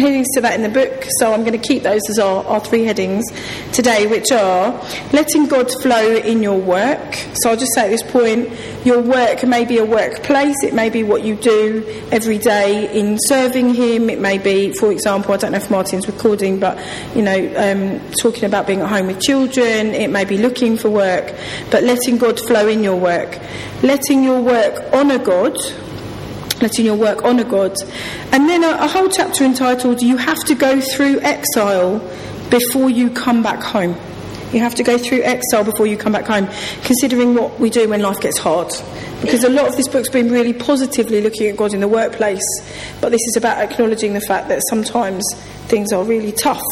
headings to that in the book, so I'm going to keep those as our, our three headings today, which are letting God flow in your work. So I'll just say at this point, your work may be a workplace, it may be what you do every day in serving Him, it may be, for example, I don't know if Martin's recording, but you know, um, talking about being at home with children, it may be looking for work, but letting God flow in your work, letting your work honour God letting your work honour God. And then a, a whole chapter entitled, You Have to Go Through Exile Before You Come Back Home. You have to go through exile before you come back home, considering what we do when life gets hard. Because a lot of this book's been really positively looking at God in the workplace, but this is about acknowledging the fact that sometimes things are really tough.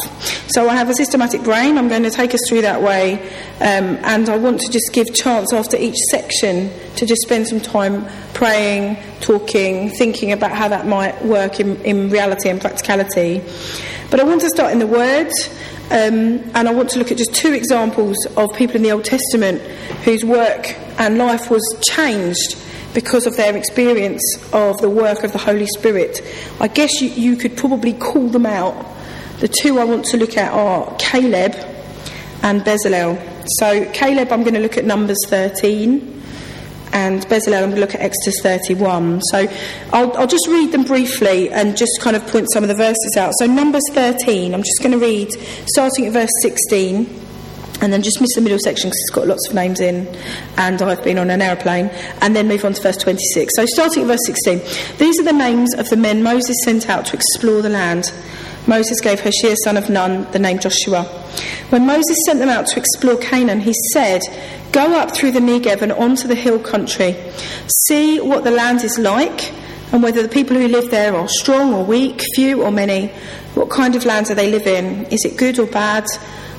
So I have a systematic brain. I'm going to take us through that way, um, and I want to just give chance after each section to just spend some time praying, talking, thinking about how that might work in, in reality and practicality. But I want to start in the Word. Um, and I want to look at just two examples of people in the Old Testament whose work and life was changed because of their experience of the work of the Holy Spirit. I guess you, you could probably call them out. The two I want to look at are Caleb and Bezalel. So, Caleb, I'm going to look at Numbers 13 and Bezalel, I'm going to look at Exodus 31. So I'll, I'll, just read them briefly and just kind of point some of the verses out. So, Numbers 13, I'm just going to read starting at verse 16 and then just miss the middle section because it's got lots of names in, and I've been on an aeroplane, and then move on to verse 26. So, starting at verse 16, these are the names of the men Moses sent out to explore the land. Moses gave Hoshea, son of Nun, the name Joshua. When Moses sent them out to explore Canaan, he said, Go up through the Negev and onto the hill country. See what the land is like, and whether the people who live there are strong or weak, few or many. What kind of land do they live in? Is it good or bad?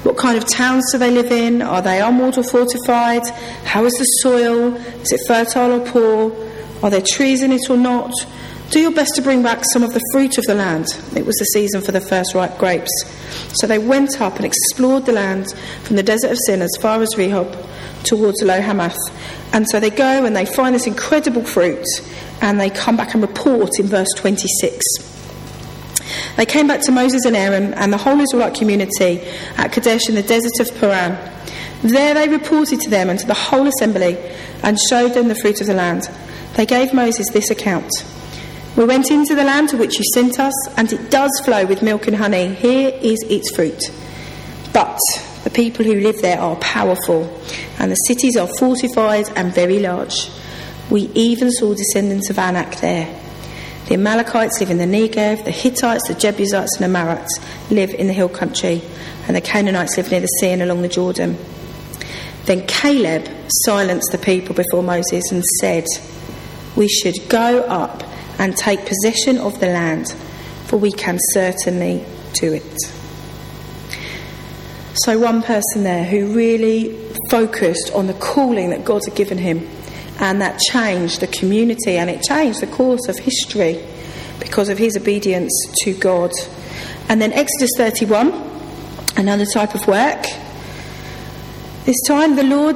What kind of towns do they live in? Are they armoured or fortified? How is the soil? Is it fertile or poor? Are there trees in it or not? Do your best to bring back some of the fruit of the land. It was the season for the first ripe grapes. So they went up and explored the land from the desert of Sin as far as Rehob towards Lo Hamath. And so they go and they find this incredible fruit and they come back and report in verse 26. They came back to Moses and Aaron and the whole Israelite community at Kadesh in the desert of Paran. There they reported to them and to the whole assembly and showed them the fruit of the land. They gave Moses this account. We went into the land to which you sent us, and it does flow with milk and honey. Here is its fruit. But the people who live there are powerful, and the cities are fortified and very large. We even saw descendants of Anak there. The Amalekites live in the Negev, the Hittites, the Jebusites, and the Amorites live in the hill country, and the Canaanites live near the sea and along the Jordan. Then Caleb silenced the people before Moses and said, We should go up and take possession of the land, for we can certainly do it. So, one person there who really focused on the calling that God had given him, and that changed the community and it changed the course of history because of his obedience to God. And then Exodus 31, another type of work. This time the Lord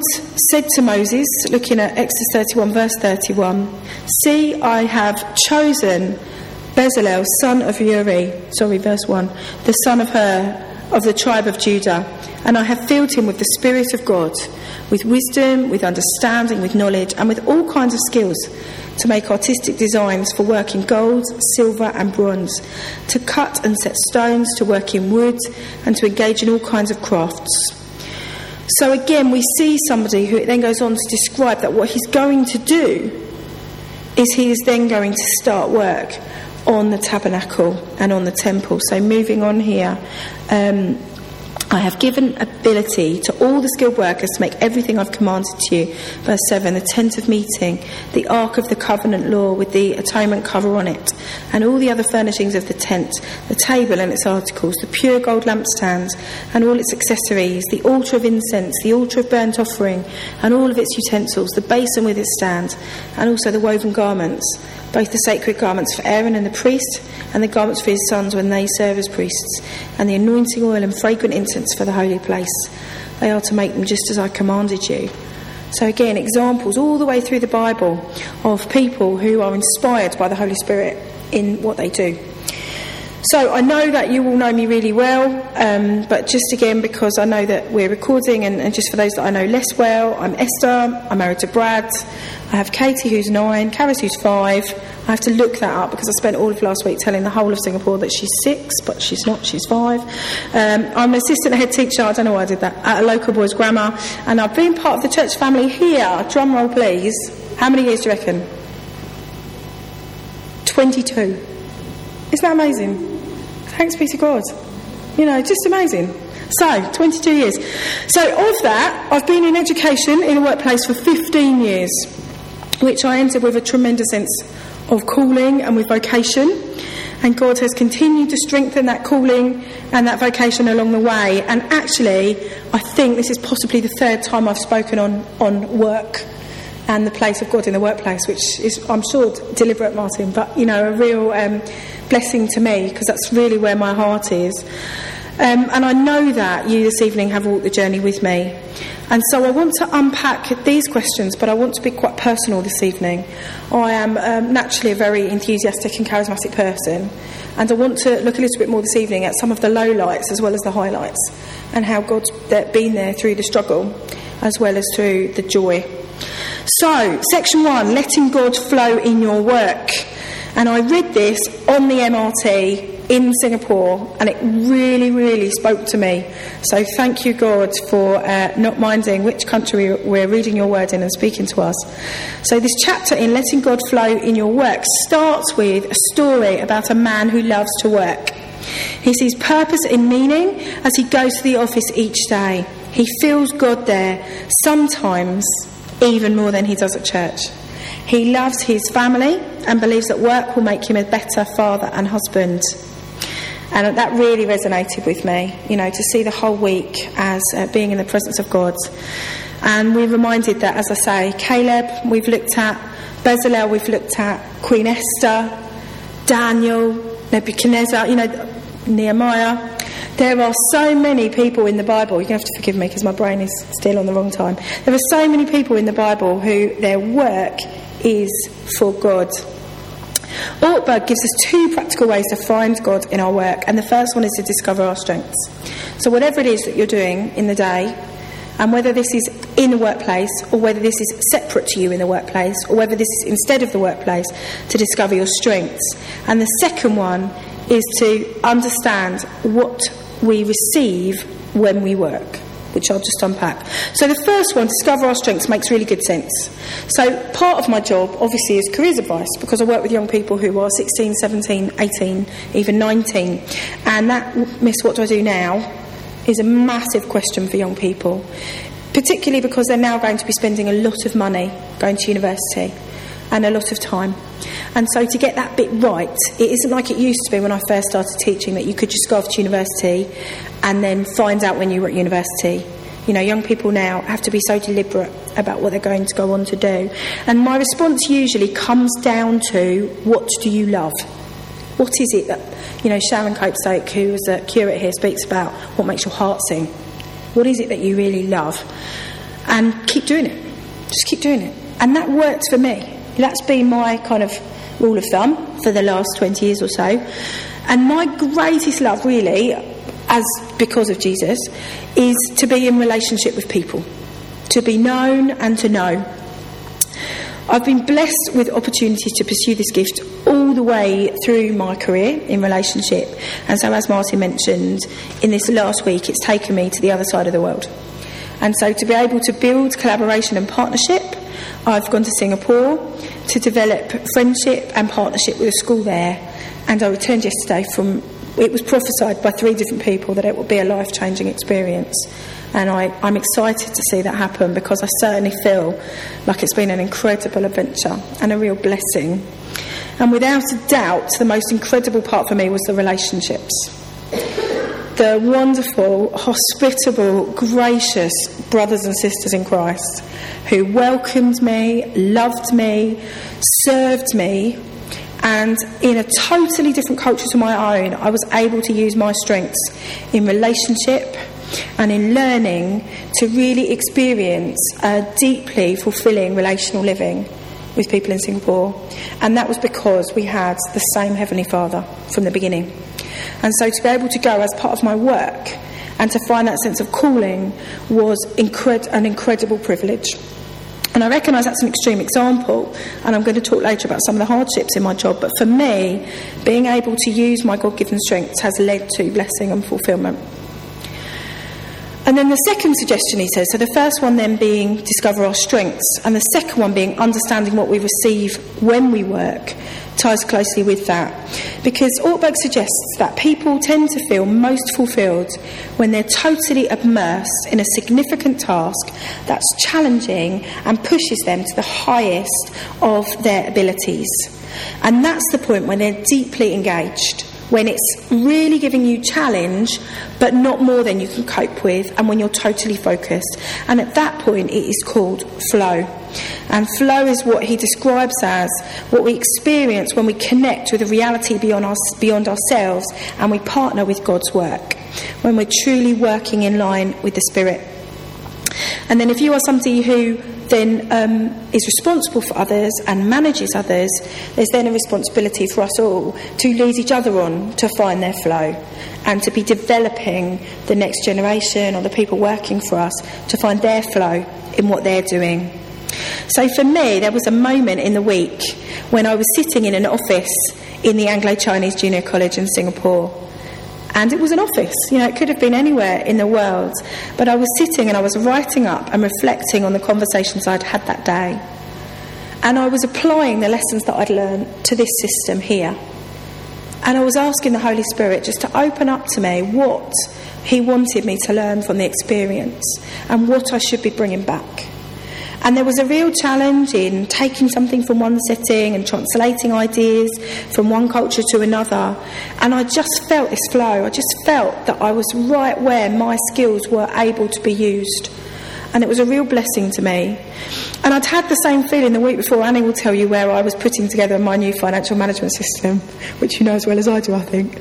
said to Moses, looking at Exodus 31, verse 31, See, I have chosen Bezalel, son of Uri, sorry, verse 1, the son of Hur, of the tribe of Judah, and I have filled him with the Spirit of God, with wisdom, with understanding, with knowledge, and with all kinds of skills to make artistic designs for work in gold, silver, and bronze, to cut and set stones, to work in wood, and to engage in all kinds of crafts. So again, we see somebody who then goes on to describe that what he's going to do is he is then going to start work on the tabernacle and on the temple. So moving on here. Um, I have given ability to all the skilled workers to make everything I've commanded to you. Verse 7 the tent of meeting, the ark of the covenant law with the atonement cover on it, and all the other furnishings of the tent, the table and its articles, the pure gold lampstands, and all its accessories, the altar of incense, the altar of burnt offering, and all of its utensils, the basin with its stand, and also the woven garments, both the sacred garments for Aaron and the priest and the garments for his sons when they serve as priests, and the anointing oil and fragrant incense for the holy place. They are to make them just as I commanded you. So, again, examples all the way through the Bible of people who are inspired by the Holy Spirit in what they do. So I know that you all know me really well, um, but just again, because I know that we're recording, and, and, just for those that I know less well, I'm Esther, I'm married to Brad, I have Katie who's nine, Karis who's five. I have to look that up because I spent all of last week telling the whole of Singapore that she's six, but she's not, she's five. Um, I'm an assistant head teacher, I don't know why I did that, at a local boys' grammar, and I've been part of the church family here. Drum roll, please. How many years do you reckon? 22. Isn't that amazing? Thanks be to God. You know, just amazing. So, 22 years. So, of that, I've been in education in a workplace for 15 years, which I entered with a tremendous sense of calling and with vocation. And God has continued to strengthen that calling and that vocation along the way. And actually, I think this is possibly the third time I've spoken on, on work and the place of God in the workplace, which is, I'm sure, deliberate, Martin, but, you know, a real um, blessing to me because that's really where my heart is. Um, and I know that you this evening have walked the journey with me. And so I want to unpack these questions, but I want to be quite personal this evening. I am um, naturally a very enthusiastic and charismatic person, and I want to look a little bit more this evening at some of the lowlights as well as the highlights, and how God's been there through the struggle as well as through the joy. So, section one letting God flow in your work. And I read this on the MRT in Singapore, and it really, really spoke to me. So thank you, God, for uh, not minding which country we're reading your word in and speaking to us. So, this chapter in Letting God Flow in Your Work starts with a story about a man who loves to work. He sees purpose and meaning as he goes to the office each day. He feels God there, sometimes even more than he does at church. He loves his family and believes that work will make him a better father and husband. And that really resonated with me, you know, to see the whole week as uh, being in the presence of God. And we're reminded that, as I say, Caleb, we've looked at, Bezalel, we've looked at, Queen Esther, Daniel, Nebuchadnezzar, you know, Nehemiah. There are so many people in the Bible, you're going to have to forgive me because my brain is still on the wrong time. There are so many people in the Bible who their work is for God. Ortberg gives us two practical ways to find God in our work, and the first one is to discover our strengths. So, whatever it is that you're doing in the day, and whether this is in the workplace or whether this is separate to you in the workplace or whether this is instead of the workplace, to discover your strengths. And the second one is to understand what we receive when we work which I'll just unpack. So, the first one, discover our strengths, makes really good sense. So, part of my job, obviously, is careers advice because I work with young people who are 16, 17, 18, even 19. And that, Miss, what do I do now? is a massive question for young people, particularly because they're now going to be spending a lot of money going to university and a lot of time. And so to get that bit right, it isn't like it used to be when I first started teaching that you could just go off to university and then find out when you were at university. You know, young people now have to be so deliberate about what they're going to go on to do. And my response usually comes down to what do you love? What is it that, you know, Sharon Copestake, who was a curate here, speaks about what makes your heart sing? What is it that you really love? And keep doing it. Just keep doing it. And that works for me. That's been my kind of rule of thumb for the last 20 years or so. And my greatest love, really, as because of Jesus, is to be in relationship with people, to be known and to know. I've been blessed with opportunities to pursue this gift all the way through my career in relationship. And so, as Martin mentioned, in this last week, it's taken me to the other side of the world. And so, to be able to build collaboration and partnership I've gone to Singapore to develop friendship and partnership with a school there, and I returned yesterday from. It was prophesied by three different people that it would be a life changing experience. And I, I'm excited to see that happen because I certainly feel like it's been an incredible adventure and a real blessing. And without a doubt, the most incredible part for me was the relationships. The wonderful, hospitable, gracious brothers and sisters in Christ who welcomed me, loved me, served me, and in a totally different culture to my own, I was able to use my strengths in relationship and in learning to really experience a deeply fulfilling relational living with people in Singapore. And that was because we had the same Heavenly Father from the beginning. And so to be able to go as part of my work and to find that sense of calling was incred- an incredible privilege. And I recognise that's an extreme example, and I'm going to talk later about some of the hardships in my job. But for me, being able to use my God given strengths has led to blessing and fulfilment. And then the second suggestion he says so the first one then being discover our strengths, and the second one being understanding what we receive when we work ties closely with that. Because Ortberg suggests that people tend to feel most fulfilled when they're totally immersed in a significant task that's challenging and pushes them to the highest of their abilities. And that's the point when they're deeply engaged when it's really giving you challenge, but not more than you can cope with, and when you're totally focused. And at that point, it is called flow. And flow is what he describes as what we experience when we connect with a reality beyond, our, beyond ourselves and we partner with God's work, when we're truly working in line with the Spirit. And then, if you are somebody who then um, is responsible for others and manages others, there's then a responsibility for us all to lead each other on to find their flow and to be developing the next generation or the people working for us to find their flow in what they're doing. So for me, there was a moment in the week when I was sitting in an office in the Anglo Chinese Junior College in Singapore and it was an office, you know, it could have been anywhere in the world. But I was sitting and I was writing up and reflecting on the conversations I'd had that day. And I was applying the lessons that I'd learned to this system here. And I was asking the Holy Spirit just to open up to me what He wanted me to learn from the experience and what I should be bringing back. And there was a real challenge in taking something from one setting and translating ideas from one culture to another. And I just felt this flow. I just felt that I was right where my skills were able to be used. And it was a real blessing to me. And I'd had the same feeling the week before. Annie will tell you where I was putting together my new financial management system, which you know as well as I do, I think,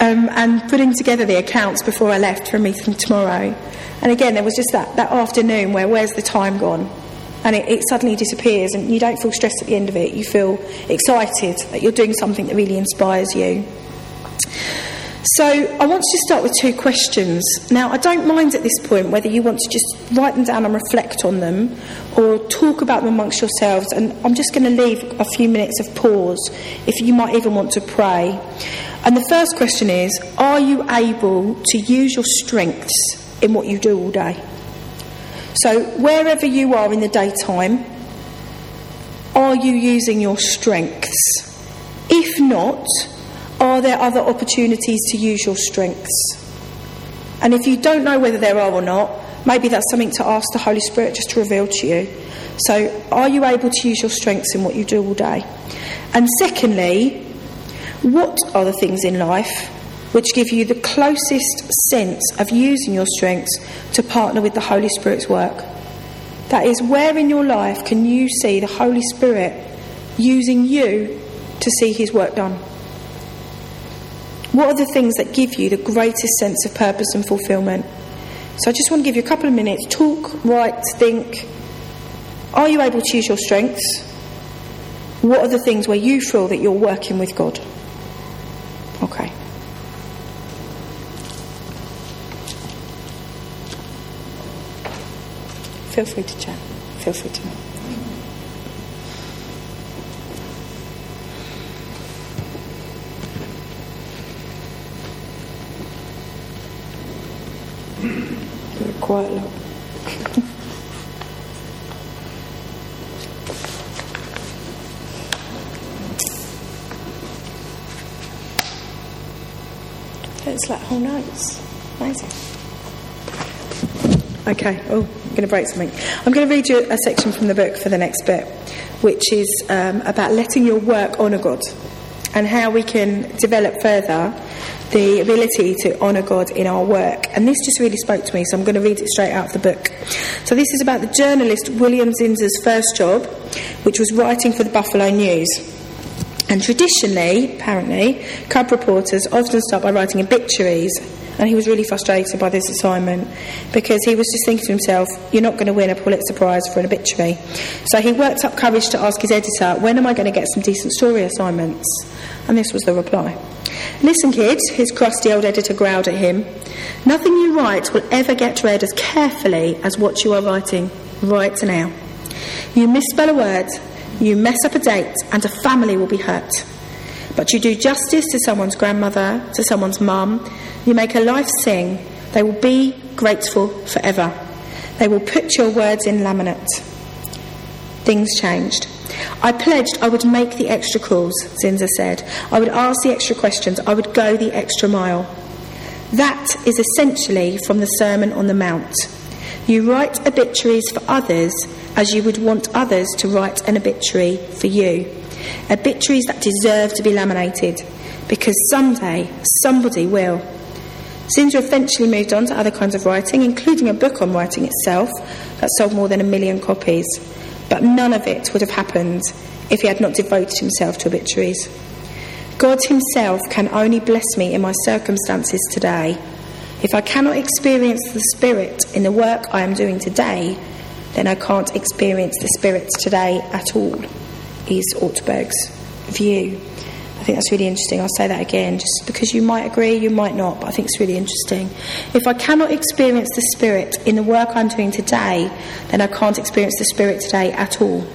um, and putting together the accounts before I left for a meeting tomorrow. And again, there was just that, that afternoon where where's the time gone? And it, it, suddenly disappears, and you don't feel stressed at the end of it. You feel excited that you're doing something that really inspires you. So, I want to start with two questions. Now, I don't mind at this point whether you want to just write them down and reflect on them or talk about them amongst yourselves. And I'm just going to leave a few minutes of pause if you might even want to pray. And the first question is Are you able to use your strengths in what you do all day? So, wherever you are in the daytime, are you using your strengths? If not, are there other opportunities to use your strengths? And if you don't know whether there are or not, maybe that's something to ask the Holy Spirit just to reveal to you. So, are you able to use your strengths in what you do all day? And secondly, what are the things in life which give you the closest sense of using your strengths to partner with the Holy Spirit's work. That is, where in your life can you see the Holy Spirit using you to see his work done? What are the things that give you the greatest sense of purpose and fulfillment? So I just want to give you a couple of minutes. Talk, write, think. Are you able to use your strengths? What are the things where you feel that you're working with God? Okay. Feel free to chat. Feel free to. Quite low. it's Okay. Oh I'm going to break something. I'm going to read you a section from the book for the next bit, which is um, about letting your work honour God and how we can develop further the ability to honour God in our work. And this just really spoke to me, so I'm going to read it straight out of the book. So, this is about the journalist William Zinsser's first job, which was writing for the Buffalo News. And traditionally, apparently, cub reporters often start by writing obituaries and he was really frustrated by this assignment because he was just thinking to himself, You're not going to win a Pulitzer Prize for an obituary. So he worked up courage to ask his editor, When am I going to get some decent story assignments? And this was the reply. Listen, kid, his crusty old editor growled at him. Nothing you write will ever get read as carefully as what you are writing right now. You misspell a word, you mess up a date, and a family will be hurt. But you do justice to someone's grandmother, to someone's mum, you make a life sing, they will be grateful forever. They will put your words in laminate. Things changed. I pledged I would make the extra calls, Zinsser said. I would ask the extra questions. I would go the extra mile. That is essentially from the Sermon on the Mount. You write obituaries for others as you would want others to write an obituary for you. Obituaries that deserve to be laminated, because someday somebody will. Zinsser eventually moved on to other kinds of writing, including a book on writing itself that sold more than a million copies. But none of it would have happened if he had not devoted himself to obituaries. God Himself can only bless me in my circumstances today. If I cannot experience the Spirit in the work I am doing today, then I can't experience the Spirit today at all, is Ortberg's view. I think that's really interesting. I'll say that again, just because you might agree, you might not, but I think it's really interesting. If I cannot experience the Spirit in the work I'm doing today, then I can't experience the Spirit today at all.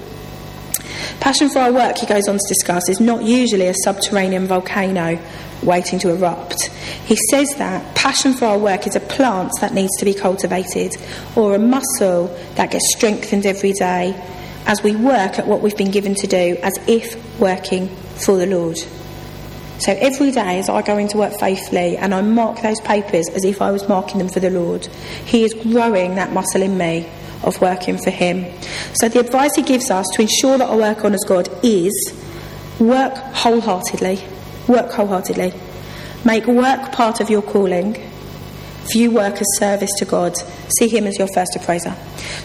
Passion for our work, he goes on to discuss, is not usually a subterranean volcano waiting to erupt. He says that passion for our work is a plant that needs to be cultivated, or a muscle that gets strengthened every day as we work at what we've been given to do, as if working for the Lord. So every day as I go into work faithfully and I mark those papers as if I was marking them for the Lord, He is growing that muscle in me of working for Him. So the advice He gives us to ensure that our work honours God is work wholeheartedly. Work wholeheartedly. Make work part of your calling. View work as service to God. See Him as your first appraiser.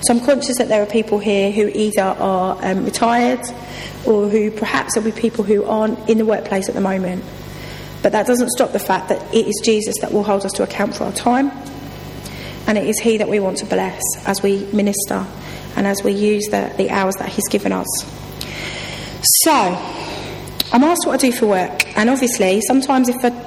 So I'm conscious that there are people here who either are um, retired or who perhaps there'll be people who aren't in the workplace at the moment. But that doesn't stop the fact that it is Jesus that will hold us to account for our time, and it is He that we want to bless as we minister and as we use the, the hours that He's given us. So, I'm asked what I do for work, and obviously, sometimes if I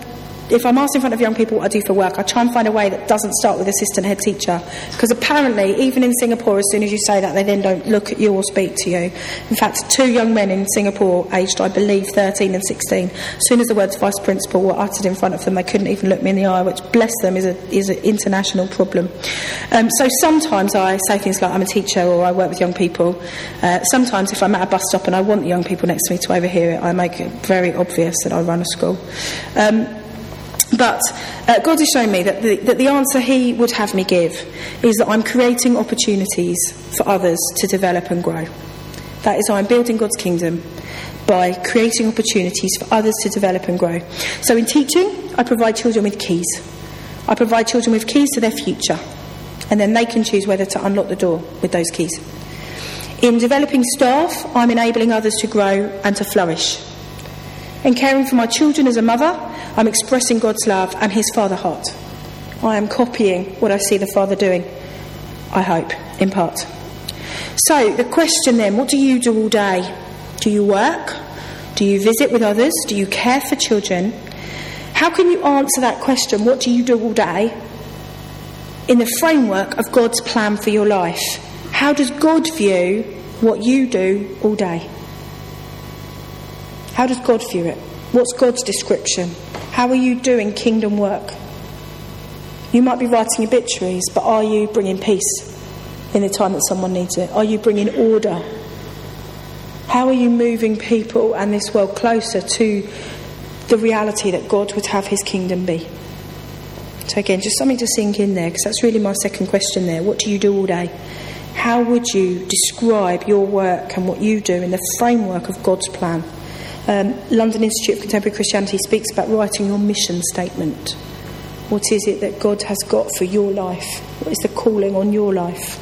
if I'm asked in front of young people what I do for work, I try and find a way that doesn't start with assistant head teacher. Because apparently, even in Singapore, as soon as you say that, they then don't look at you or speak to you. In fact, two young men in Singapore, aged, I believe, 13 and 16, as soon as the words vice principal were uttered in front of them, they couldn't even look me in the eye, which, bless them, is, a, is an international problem. Um, so sometimes I say things like, I'm a teacher or I work with young people. Uh, sometimes, if I'm at a bus stop and I want the young people next to me to overhear it, I make it very obvious that I run a school. Um, but uh, God has shown me that the, that the answer He would have me give is that I'm creating opportunities for others to develop and grow. That is, I'm building God's kingdom by creating opportunities for others to develop and grow. So, in teaching, I provide children with keys. I provide children with keys to their future, and then they can choose whether to unlock the door with those keys. In developing staff, I'm enabling others to grow and to flourish. In caring for my children as a mother, I'm expressing God's love and His Father heart. I am copying what I see the Father doing, I hope, in part. So, the question then what do you do all day? Do you work? Do you visit with others? Do you care for children? How can you answer that question, what do you do all day, in the framework of God's plan for your life? How does God view what you do all day? How does God view it? What's God's description? How are you doing kingdom work? You might be writing obituaries, but are you bringing peace in the time that someone needs it? Are you bringing order? How are you moving people and this world closer to the reality that God would have his kingdom be? So, again, just something to sink in there, because that's really my second question there. What do you do all day? How would you describe your work and what you do in the framework of God's plan? Um, London Institute of Contemporary Christianity speaks about writing your mission statement. What is it that God has got for your life? What is the calling on your life?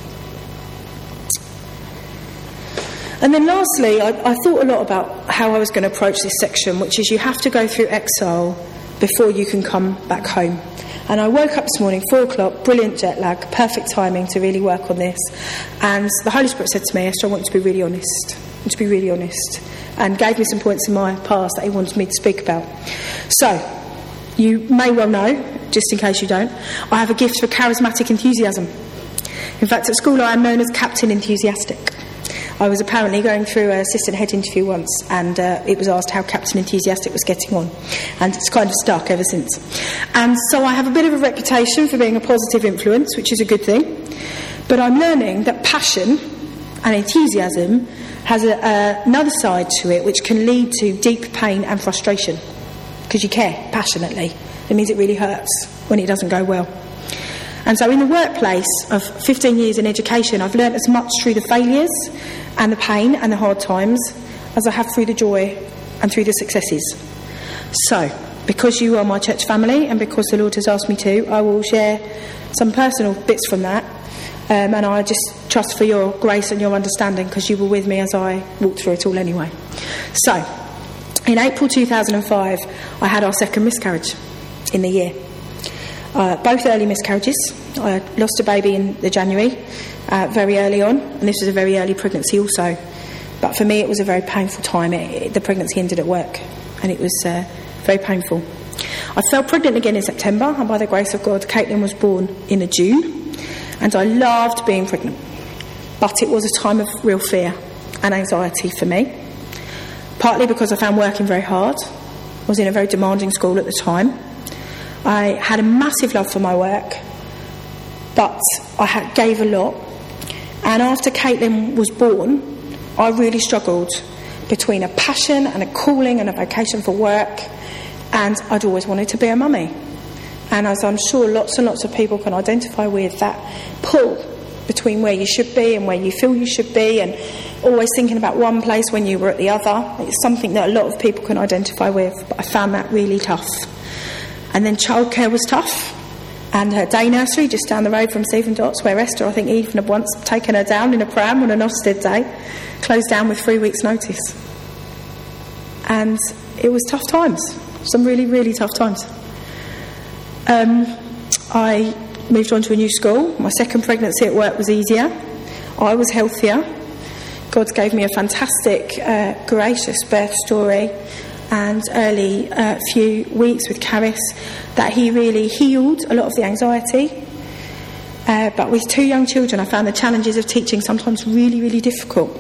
And then lastly, I, I thought a lot about how I was going to approach this section, which is you have to go through exile before you can come back home. And I woke up this morning, four o'clock, brilliant jet lag, perfect timing to really work on this. And the Holy Spirit said to me, I want you to be really honest. To be really honest, and gave me some points in my past that he wanted me to speak about. So, you may well know, just in case you don't, I have a gift for charismatic enthusiasm. In fact, at school I am known as Captain Enthusiastic. I was apparently going through an assistant head interview once, and uh, it was asked how Captain Enthusiastic was getting on, and it's kind of stuck ever since. And so I have a bit of a reputation for being a positive influence, which is a good thing. But I'm learning that passion and enthusiasm has a, uh, another side to it, which can lead to deep pain and frustration because you care passionately. It means it really hurts when it doesn't go well. And so, in the workplace of 15 years in education, I've learnt as much through the failures and the pain and the hard times as I have through the joy and through the successes. So, because you are my church family and because the Lord has asked me to, I will share some personal bits from that. Um, and I just trust for your grace and your understanding because you were with me as I walked through it all anyway. So, in April 2005, I had our second miscarriage in the year. Uh, both early miscarriages. I lost a baby in the January, uh, very early on, and this was a very early pregnancy also. But for me, it was a very painful time. It, it, the pregnancy ended at work, and it was uh, very painful. I fell pregnant again in September, and by the grace of God, Caitlin was born in the June, and I loved being pregnant. But it was a time of real fear and anxiety for me, partly because I found working very hard. I was in a very demanding school at the time I had a massive love for my work, but I had, gave a lot. And after Caitlin was born, I really struggled between a passion and a calling and a vocation for work, and I'd always wanted to be a mummy. And as I'm sure lots and lots of people can identify with, that pull between where you should be and where you feel you should be, and always thinking about one place when you were at the other. It's something that a lot of people can identify with, but I found that really tough. And then childcare was tough. And her day nursery just down the road from Stephen Dots, where Esther, I think, even had once taken her down in a pram on an Ofsted day, closed down with three weeks' notice. And it was tough times, some really, really tough times. Um, I moved on to a new school. My second pregnancy at work was easier. I was healthier. God gave me a fantastic, uh, gracious birth story and early uh, few weeks with Caris that he really healed a lot of the anxiety. Uh, but with two young children, I found the challenges of teaching sometimes really, really difficult.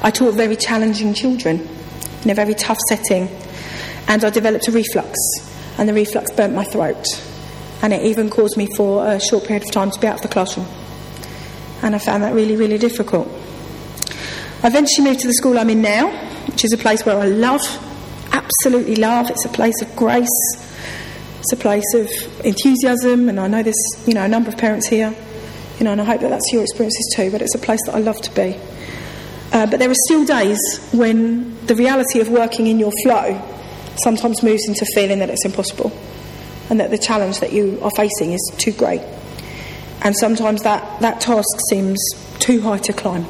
I taught very challenging children in a very tough setting, and I developed a reflux, and the reflux burnt my throat, and it even caused me for a short period of time to be out of the classroom. And I found that really, really difficult. I eventually moved to the school I'm in now, which is a place where I love, absolutely love. It's a place of grace, it's a place of enthusiasm, and I know there's you know a number of parents here, you know, and I hope that that's your experiences too. But it's a place that I love to be. Uh, but there are still days when the reality of working in your flow sometimes moves into feeling that it's impossible, and that the challenge that you are facing is too great, and sometimes that that task seems too high to climb.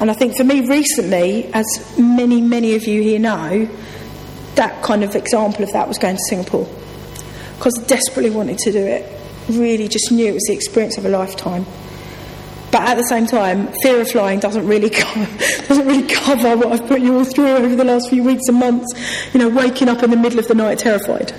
And I think for me recently, as many, many of you here know, that kind of example of that was going to Singapore. Because I desperately wanted to do it. Really just knew it was the experience of a lifetime. But at the same time, fear of flying doesn't really cover, doesn't really cover what I've put you all through over the last few weeks and months. You know, waking up in the middle of the night terrified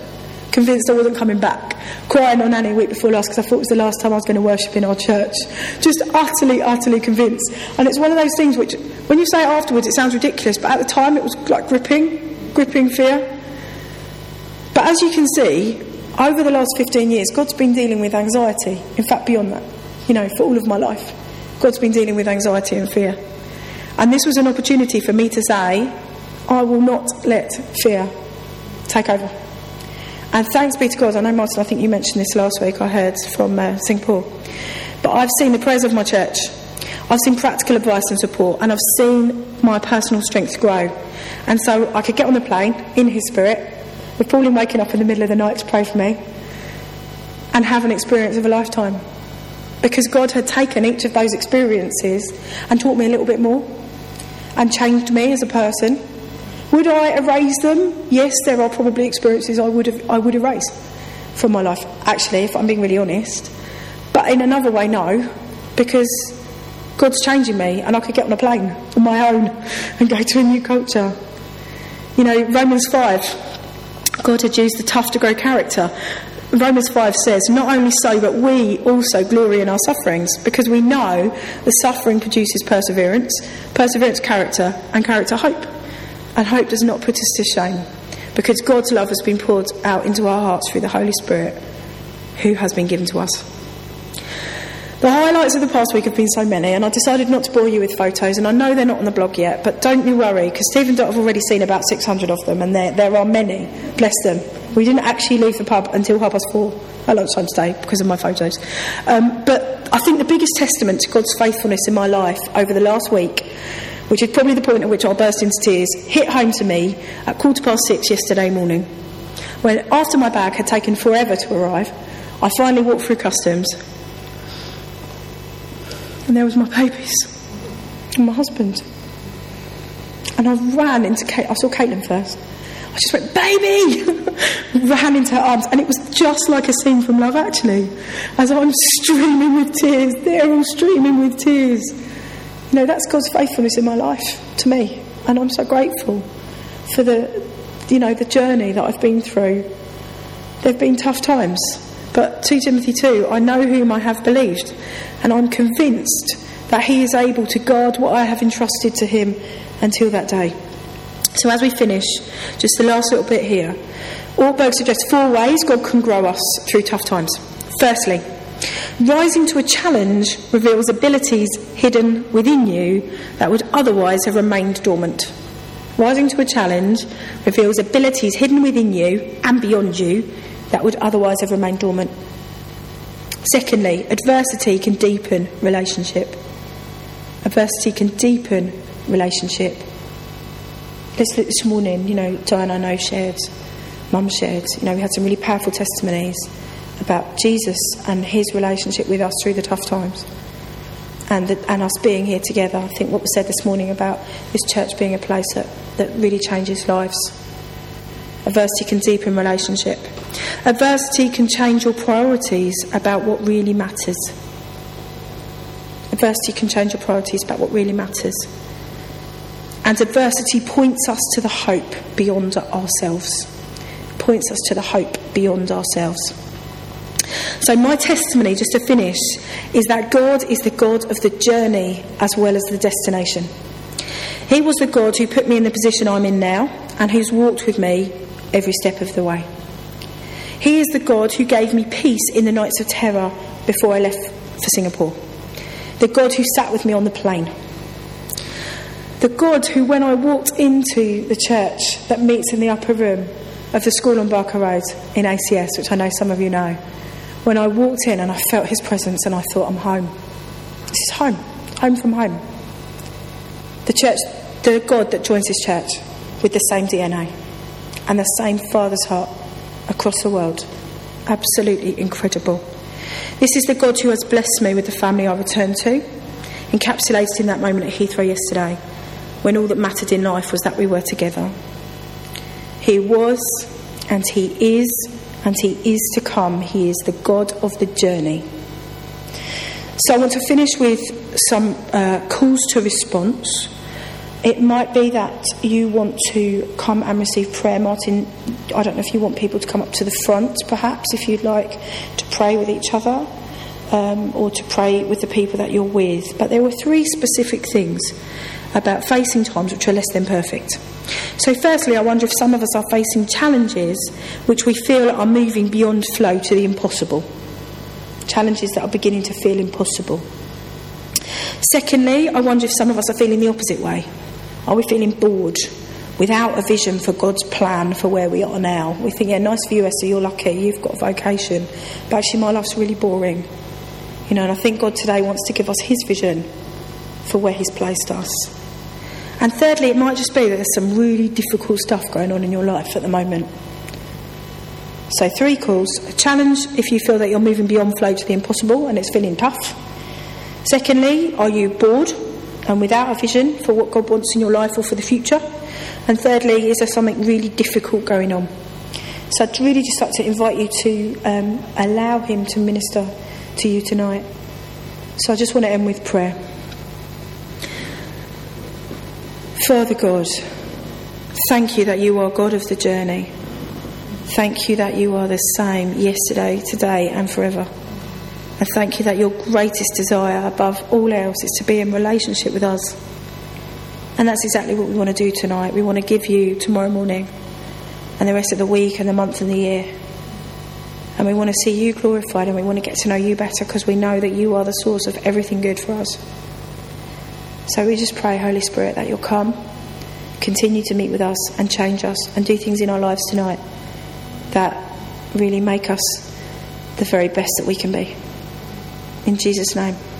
convinced I wasn't coming back, crying on Annie week before last because I thought it was the last time I was going to worship in our church. Just utterly, utterly convinced. And it's one of those things which, when you say it afterwards, it sounds ridiculous, but at the time it was like gripping, gripping fear. But as you can see, over the last 15 years, God's been dealing with anxiety. In fact, beyond that, you know, for all of my life, God's been dealing with anxiety and fear. And this was an opportunity for me to say, I will not let fear take over. And thanks be to God, I know, Martin, I think you mentioned this last week, I heard from uh, Singapore. But I've seen the prayers of my church. I've seen practical advice and support, and I've seen my personal strength grow. And so I could get on the plane in His Spirit, with Pauline waking up in the middle of the night to pray for me, and have an experience of a lifetime. Because God had taken each of those experiences and taught me a little bit more, and changed me as a person would I erase them? Yes, there are probably experiences I would have, I would erase from my life. Actually, if I'm being really honest, but in another way, no, because God's changing me, and I could get on a plane on my own and go to a new culture. You know, Romans 5, God had used the tough to grow character. Romans 5 says, Not only so, but we also glory in our sufferings, because we know the suffering produces perseverance, perseverance, character, and character, hope. And hope does not put us to shame, because God's love has been poured out into our hearts through the Holy Spirit, who has been given to us. The highlights of the past week have been so many, and I decided not to bore you with photos. And I know they're not on the blog yet, but don't you worry, because Steve and Dot have already seen about 600 of them, and there, there are many. Bless them. We didn't actually leave the pub until half past four at lunchtime today because of my photos. Um, but I think the biggest testament to God's faithfulness in my life over the last week, which is probably the point at which I burst into tears, hit home to me at quarter past six yesterday morning. When, after my bag had taken forever to arrive, I finally walked through customs and there was my babies and my husband. And I ran into Kate. I saw Caitlin first. I just went, baby! ran into her arms. And it was just like a scene from Love Actually. As I'm streaming with tears, they're all streaming with tears. You know, that's God's faithfulness in my life to me. And I'm so grateful for the, you know, the journey that I've been through. There have been tough times. But 2 Timothy 2, I know whom I have believed, and I'm convinced that he is able to guard what I have entrusted to him until that day. So, as we finish, just the last little bit here. Ortberg suggests four ways God can grow us through tough times. Firstly, rising to a challenge reveals abilities hidden within you that would otherwise have remained dormant. Rising to a challenge reveals abilities hidden within you and beyond you that would otherwise have remained dormant. Secondly, adversity can deepen relationship. Adversity can deepen relationship. This, this morning, you know, Diane I know shared, Mum shared, you know, we had some really powerful testimonies about Jesus and his relationship with us through the tough times. And, the, and us being here together. I think what was said this morning about this church being a place that, that really changes lives. Adversity can deepen relationship. Adversity can change your priorities about what really matters. Adversity can change your priorities about what really matters. And adversity points us to the hope beyond ourselves. Points us to the hope beyond ourselves. So, my testimony, just to finish, is that God is the God of the journey as well as the destination. He was the God who put me in the position I'm in now and who's walked with me every step of the way. He is the God who gave me peace in the nights of terror before I left for Singapore. The God who sat with me on the plane. The God who, when I walked into the church that meets in the upper room of the school on Barker Road in ACS, which I know some of you know, when I walked in and I felt his presence and I thought, I'm home. This is home. Home from home. The church, the God that joins his church with the same DNA and the same Father's heart across the world. Absolutely incredible. This is the God who has blessed me with the family I returned to, encapsulated in that moment at Heathrow yesterday, when all that mattered in life was that we were together. He was, and He is, and He is to come. He is the God of the journey. So I want to finish with some uh, calls to response it might be that you want to come and receive prayer. Martin, I don't know if you want people to come up to the front, perhaps, if you'd like to pray with each other um, or to pray with the people that you're with. But there were three specific things about facing times which are less than perfect. So, firstly, I wonder if some of us are facing challenges which we feel are moving beyond flow to the impossible. Challenges that are beginning to feel impossible. Secondly, I wonder if some of us are feeling the opposite way are we feeling bored without a vision for God's plan for where we are now? We think, yeah, nice for you, Esther, you're lucky, you've got a vocation. But actually, my life's really boring. You know, and I think God today wants to give us His vision for where He's placed us. And thirdly, it might just be that there's some really difficult stuff going on in your life at the moment. So, three calls a challenge if you feel that you're moving beyond flow to the impossible and it's feeling tough. Secondly, are you bored and without a vision for what God wants in your life or for the future? And thirdly, is there something really difficult going on? So I'd really just like to invite you to um, allow Him to minister to you tonight. So I just want to end with prayer. Father God, thank you that you are God of the journey. Thank you that you are the same yesterday, today, and forever. And thank you that your greatest desire above all else is to be in relationship with us. And that's exactly what we want to do tonight. We want to give you tomorrow morning and the rest of the week and the month and the year. And we want to see you glorified and we want to get to know you better because we know that you are the source of everything good for us. So we just pray, Holy Spirit, that you'll come, continue to meet with us and change us and do things in our lives tonight that really make us the very best that we can be. In Jesus' name.